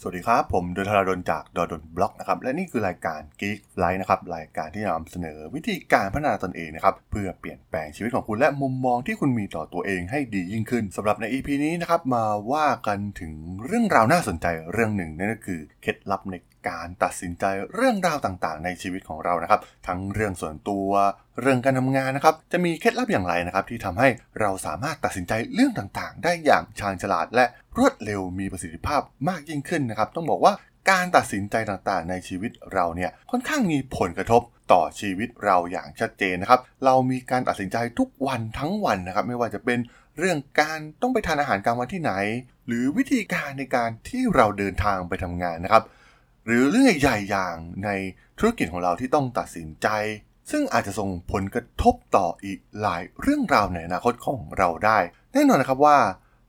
สวัสดีครับ ผมดนทราดนจากดดนบล็อกนะครับ และนี่คือรายการ Geek Life นะครับ รายการที่นำเสนอวิธีการพัฒนาตนเองนะครับ เพื่อเปลี่ยนแปลงชีวิตของคุณและมุมมองที่คุณมีต่อตัวเองให้ดียิ่งขึ้นสำหรับใน EP นี้นะครับ มาว่ากันถึงเรื่องราวน่าสนใจเรื่องหนึ่งนั่นก็คือเคล็ดลับใน การตัดสินใจเรื่องราวต่างๆ ในชีวิตของเรานะครับ ทั้งเรื่องส่วนตัว เรื่องการทำงานนะครับ จะมีเคล็ดลับอย่างไรนะครับ ที่ทำให้เราสามารถตัดสินใจเรื่องต่างๆ ได้อย่างชาญฉลาด และรวดเร็วมีประสิทธิภาพมากยิ่งขึ้นนะครับ ต้องบอกว่าการตัดสินใจต่างๆ ในชีวิตเราเนี่ยค่อนข้างมีผลกระทบต่อชีวิตเราอย่างชัดเจนนะครับ เรามีการตัดสินใจทุกวันทั้งวันนะครับ ไม่ว่าจะเป็นเรื่องการต้องไปทานอาหารกลางวันที่ไหน หรือวิธีการในการที่เราเดินทางไปทำงานนะครับ หรือเรื่องใหญ่ๆอย่างในธุรกิจของเราที่ต้องตัดสินใจ ซึ่งอาจจะส่งผลกระทบต่ออีกหลายเรื่องราวในอนาคตของเราได้ แน่นอนนะครับว่า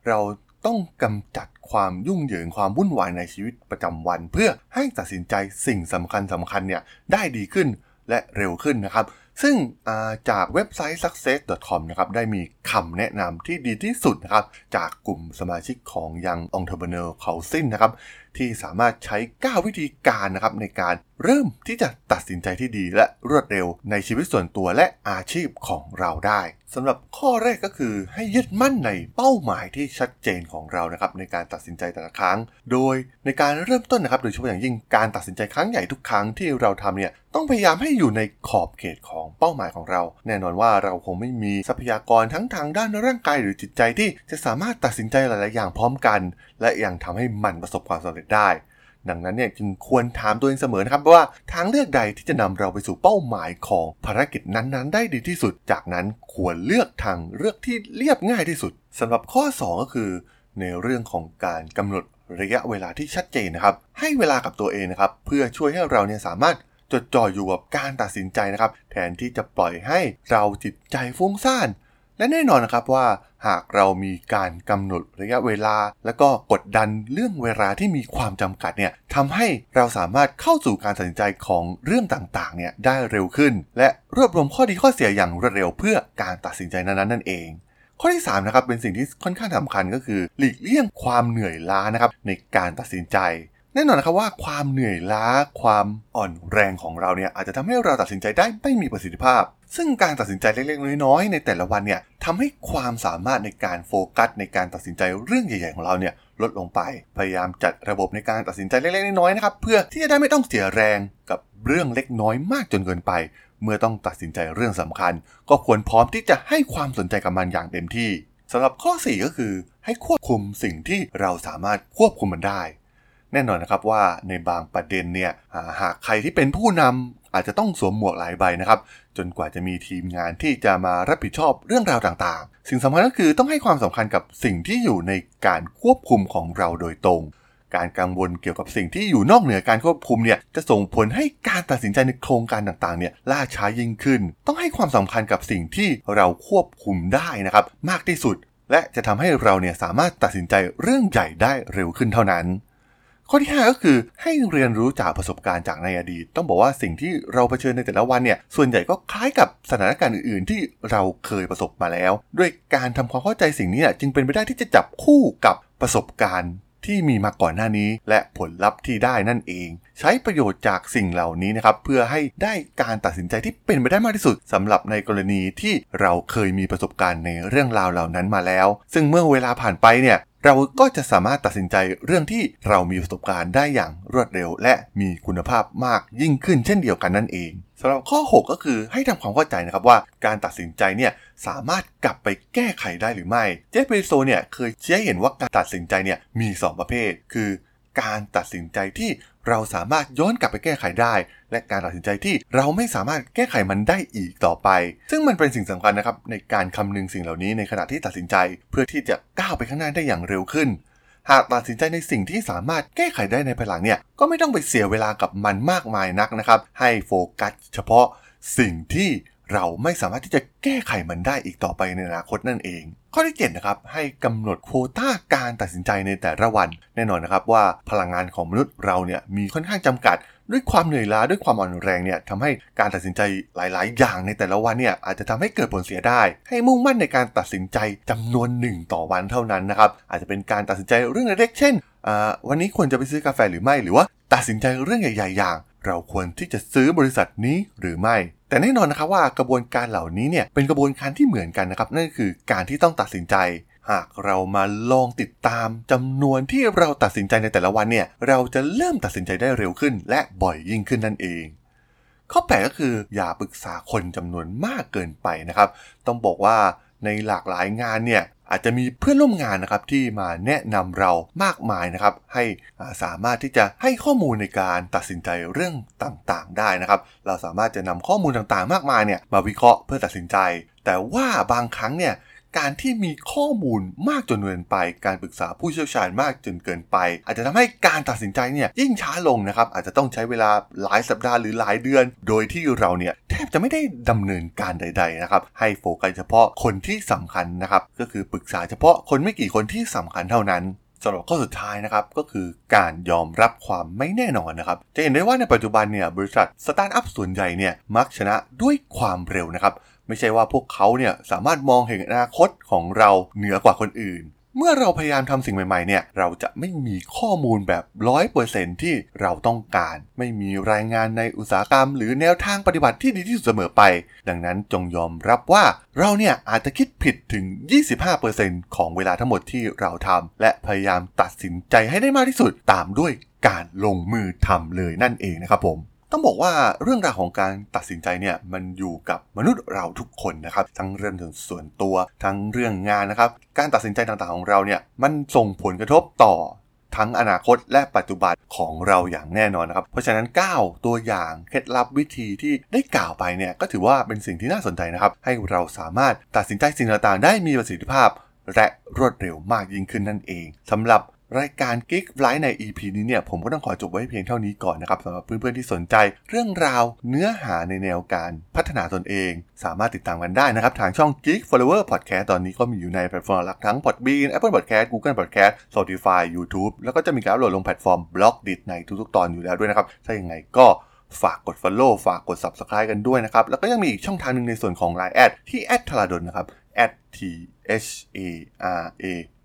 เราต้องกำจัดความยุ่งเหยิงความวุ่นวายในชีวิตประจำวัน เพื่อให้ตัดสินใจสิ่งสำคัญสำคัญเนี่ยได้ดีขึ้นและเร็วขึ้นนะครับ ซึ่งจากเว็บไซต์ success.com นะครับได้มีคำแนะนำที่ดีที่สุดนะครับจากกลุ่มสมาชิกของ Young Entrepreneur Council นะครับที่สามารถใช้ 9 วิธีการนะครับในการเริ่มที่จะตัดสินใจที่ดีและรวดเร็วในชีวิตส่วนตัวและอาชีพของเราได้สำหรับข้อแรกก็คือให้ยึดมั่นในเป้าหมายที่ชัดเจนของเรานะครับในการตัดสินใจแต่ละครั้ง โดยในการเริ่มต้นนะครับโดยเฉพาะอย่างยิ่งการตัดสินใจครั้งใหญ่ทุกครั้งที่เราทำเนี่ยต้องพยายามให้อยู่ในขอบเขตของเป้าหมายของเรา แน่นอนว่าเราคงไม่มีทรัพยากรทั้งทางด้านร่างกายหรือจิตใจที่จะสามารถตัดสินใจหลาย ๆ อย่างพร้อมกัน และยังทำให้มันประสบความสำเร็จได้ ดังนั้นเนี่ยจึงควรถามตัวเองเสมอนะครับว่าทางเลือกใดที่จะนำเราไปสู่เป้าหมายของภารกิจนั้น ๆ ได้ดีที่สุด จากนั้นควรเลือกทางเลือกที่เรียบง่ายที่สุดสำหรับข้อ 2 ก็คือ ในเรื่องของการกำหนดระยะเวลาที่ชัดเจนนะครับ ให้เวลากับตัวเองนะครับ เพื่อช่วยให้เราเนี่ยสามารถ จดจ่ออยู่กับการตัดสินใจนะครับ แทนที่จะปล่อยให้เราจิตใจฟุ้งซ่าน และแน่นอนนะครับว่าหากเรามีการกำหนดระยะเวลา แล้วก็กดดันเรื่องเวลาที่มีความจำกัดเนี่ยทำให้เราสามารถเข้าสู่การตัดสินใจของเรื่องต่างๆเนี่ยได้เร็วขึ้น และรวบรวมข้อดีข้อเสียอย่างรวดเร็วเพื่อการตัดสินใจนั้นๆนั่นเองข้อที่3นะครับเป็นสิ่งที่ค่อนข้างสำคัญก็คือ หลีกเลี่ยงความเหนื่อยล้านะครับในการตัดสินใจ แน่นอนนะครับว่าความเหนื่อยล้าความอ่อนแรงของเราเนี่ยอาจจะทำให้เราตัดสินใจได้ไม่มีประสิทธิภาพ ซึ่งการตัดสินใจเล็กๆน้อยๆในแต่ละวันเนี่ยทำให้ความสามารถในการโฟกัสในการตัดสินใจเรื่องใหญ่ๆของเราเนี่ยลดลงไป พยายามจัดระบบในการตัดสินใจเล็กๆน้อยๆนะครับเพื่อที่จะได้ไม่ต้องเสียแรงกับเรื่องเล็กน้อยมากจนเกินไป เมื่อต้องตัดสินใจเรื่องสำคัญ ก็ควรพร้อมที่จะให้ความสนใจกับมันอย่างเต็มที่สำหรับข้อ 4 ก็คือ ให้ควบคุมสิ่งที่เราสามารถควบคุมมันได้ แน่นอนนะครับว่าในบางประเด็นเนี่ยหากใครที่เป็นผู้นำอาจจะต้องสวมหมวกหลายใบนะครับ จนกว่าจะมีทีมงานที่จะมารับผิดชอบเรื่องราวต่างๆ สิ่งสำคัญก็คือต้องให้ความสำคัญกับสิ่งที่อยู่ในการควบคุมของเราโดยตรง การกังวลเกี่ยวกับสิ่งที่อยู่นอกเหนือการควบคุมเนี่ยจะส่งผลให้การตัดสินใจในโครงการต่างๆเนี่ยล่าช้ายิ่งขึ้น ต้องให้ความสำคัญกับสิ่งที่เราควบคุมได้นะครับ มากที่สุด และจะทำให้เราเนี่ยสามารถตัดสินใจเรื่องใหญ่ได้เร็วขึ้นเท่านั้น ข้อที่ 5 ก็คือให้เรียนรู้จากประสบการณ์จากในอดีต ต้องบอกว่าสิ่งที่เราเผชิญในแต่ละวันเนี่ยส่วนใหญ่ก็คล้ายกับสถานการณ์อื่นๆ ที่เราเคยประสบมาแล้ว ด้วยการทำความเข้าใจสิ่งนี้จึงเป็นไปได้ที่จะจับคู่กับประสบการณ์ที่มีมาก่อนหน้านี้ และผลลัพธ์ที่ได้นั่นเอง ใช้ประโยชน์จากสิ่งเหล่านี้นะครับเพื่อให้ได้การตัดสินใจที่เป็นไปได้มากที่สุดสำหรับในกรณีที่เราเคยมีประสบการณ์ในเรื่องราวเหล่านั้นมาแล้ว ซึ่งเมื่อเวลาผ่านไปเนี่ยเราก็จะสามารถตัดสินใจเรื่องที่เรามีประสบการณ์ได้อย่างรวดเร็ว และมีคุณภาพมากยิ่งขึ้นเช่นเดียวกันนั่นเองสำหรับข้อ 6 ก็คือให้ทำความเข้าใจนะครับว่าการตัดสินใจเนี่ยสามารถกลับไปแก้ไขได้หรือไม่ เจฟเบโซเนี่ยเคยชี้ให้เห็นว่าการตัดสินใจเนี่ยมี 2 ประเภท คือ การตัดสินใจที่ เราสามารถย้อนกลับไปแก้ไขได้ และการตัดสินใจที่เราไม่สามารถแก้ไขมันได้อีกต่อไป ซึ่งมันเป็นสิ่งสำคัญนะครับในการคำนึงสิ่งเหล่านี้ในขณะที่ตัดสินใจ เพื่อที่จะก้าวไปข้างหน้าได้อย่างเร็วขึ้น หากตัดสินใจในสิ่งที่สามารถแก้ไขได้ในภายหลังเนี่ยก็ไม่ต้องไปเสียเวลากับมันมากมายนักนะครับ ให้โฟกัสเฉพาะสิ่งที่เราไม่สามารถที่จะแก้ไขมันได้อีกต่อไปในอนาคตนั่นเอง ข้อที่7นะครับให้กำหนดโควต้าการตัดสินใจในแต่ละวัน แน่นอนนะครับว่าพลังงานของมนุษย์เราเนี่ยมีค่อนข้างจำกัด ด้วยความเหนื่อยล้าด้วยความอ่อนแรงเนี่ยทำให้การตัดสินใจหลาย ๆ อย่างในแต่ละวันเนี่ยอาจจะทำให้เกิดผลเสียได้ ให้มุ่งมั่นในการตัดสินใจจำนวนหนึ่งต่อวันเท่านั้นนะครับอาจจะเป็นการตัดสินใจเรื่องเล็กเช่นวันนี้ควรจะไปซื้อกาแฟหรือไม่หรือว่า ตัดสินใจเรื่องใหญ่ ๆ อย่าง เราควรที่จะซื้อบริษัทนี้หรือไม่ แต่แน่นอนนะครับว่ากระบวนการเหล่านี้เนี่ยเป็นกระบวนการที่เหมือนกันนะครับนั่นคือการที่ต้องตัดสินใจ หากเรามาลองติดตามจำนวนที่เราตัดสินใจในแต่ละวันเนี่ยเราจะเริ่มตัดสินใจได้เร็วขึ้น และบ่อยยิ่งขึ้นนั่นเองข้อแปก็คืออย่าปรึกษาคนจำนวนมากเกินไปนะครับ ต้องบอกว่าในหลากหลายงานเนี่ย อาจจะมีเพื่อนร่วมงานนะครับที่มาแนะนำเรามากมายนะครับ ให้สามารถที่จะให้ข้อมูลในการตัดสินใจเรื่องต่างๆ ได้นะครับ เราสามารถจะนำข้อมูลต่างๆ มากมายเนี่ยมาวิเคราะห์เพื่อตัดสินใจ แต่ว่าบางครั้งเนี่ย การที่มีข้อมูลมากจนเกินไป การปรึกษาผู้เชี่ยวชาญมากจนเกินไป อาจจะทำให้การตัดสินใจเนี่ยยิ่งช้าลงนะครับ อาจจะต้องใช้เวลาหลายสัปดาห์หรือหลายเดือน โดยที่เราเนี่ยแทบจะไม่ได้ดำเนินการใด ๆนะครับ ให้โฟกัสเฉพาะคนที่สำคัญนะครับ ก็คือปรึกษาเฉพาะคนไม่กี่คนที่สำคัญเท่านั้นสำหรับข้อสุดท้ายนะครับก็คือการยอมรับความไม่แน่นอนนะครับ จะเห็นได้ว่าในปัจจุบันเนี่ยบริษัทสตาร์ทอัพส่วนใหญ่เนี่ยมักชนะด้วยความเร็วนะครับ ไม่ใช่ว่าพวกเขาเนี่ยสามารถมองเห็นอนาคตของเราเหนือกว่าคนอื่น เมื่อเราพยายามทำสิ่งใหม่ๆเนี่ยเราจะไม่มีข้อมูลแบบร้อยเปอร์เซ็นต์ที่เราต้องการ ไม่มีรายงานในอุตสาหกรรม หรือแนวทางปฏิบัติที่ดีที่สุดเสมอไป ดังนั้นจงยอมรับว่าเราเนี่ยอาจจะคิดผิดถึง 25%ของเวลาทั้งหมดที่เราทำและพยายามตัดสินใจให้ได้มากที่สุดตามด้วยการลงมือทำเลยนั่นเองนะครับผม ต้องบอกว่าเรื่องราวของการตัดสินใจเนี่ยมันอยู่กับมนุษย์เราทุกคนนะครับ ทั้งเรื่องส่วนตัว ทั้งเรื่องงานนะครับ การตัดสินใจต่างๆของเราเนี่ยมันส่งผลกระทบต่อทั้งอนาคตและปัจจุบันของเราอย่างแน่นอนนะครับ เพราะฉะนั้น 9 ตัวอย่างเคล็ดลับวิธีที่ได้กล่าวไปเนี่ยก็ถือว่าเป็นสิ่งที่น่าสนใจนะครับ ให้เราสามารถตัดสินใจสิ่งต่างๆ ได้มีประสิทธิภาพ และรวดเร็วมากยิ่งขึ้นนั่นเองสำหรับ รายการ Geek Life ใน EP นี้เนี่ยผมก็ต้องขอจบไว้เพียงเท่านี้ก่อนนะครับสำหรับเพื่อนๆที่สนใจ เรื่องราวเนื้อหาในแนวการพัฒนาตนเอง สามารถติดตามกันได้นะครับ ทางช่อง Geek Forever Podcast ตอนนี้ก็มีอยู่ในแพลตฟอร์มหลักทั้ง Podbean Apple Podcast Google Podcast Spotify YouTube แล้วก็จะมีการอัปโหลดลงแพลตฟอร์ม b l o g d i t ในทุกๆ ตอนอยู่แล้วด้วยนะครับถ้าอย่างไรก็ฝากกด Follow ฝากกด Subscribe กันด้วยนะครับ แล้วก็ยังมีอีกช่องทางหนึ่งในส่วนของ Line แอดที่แอดธราดลนะครับ t h a r a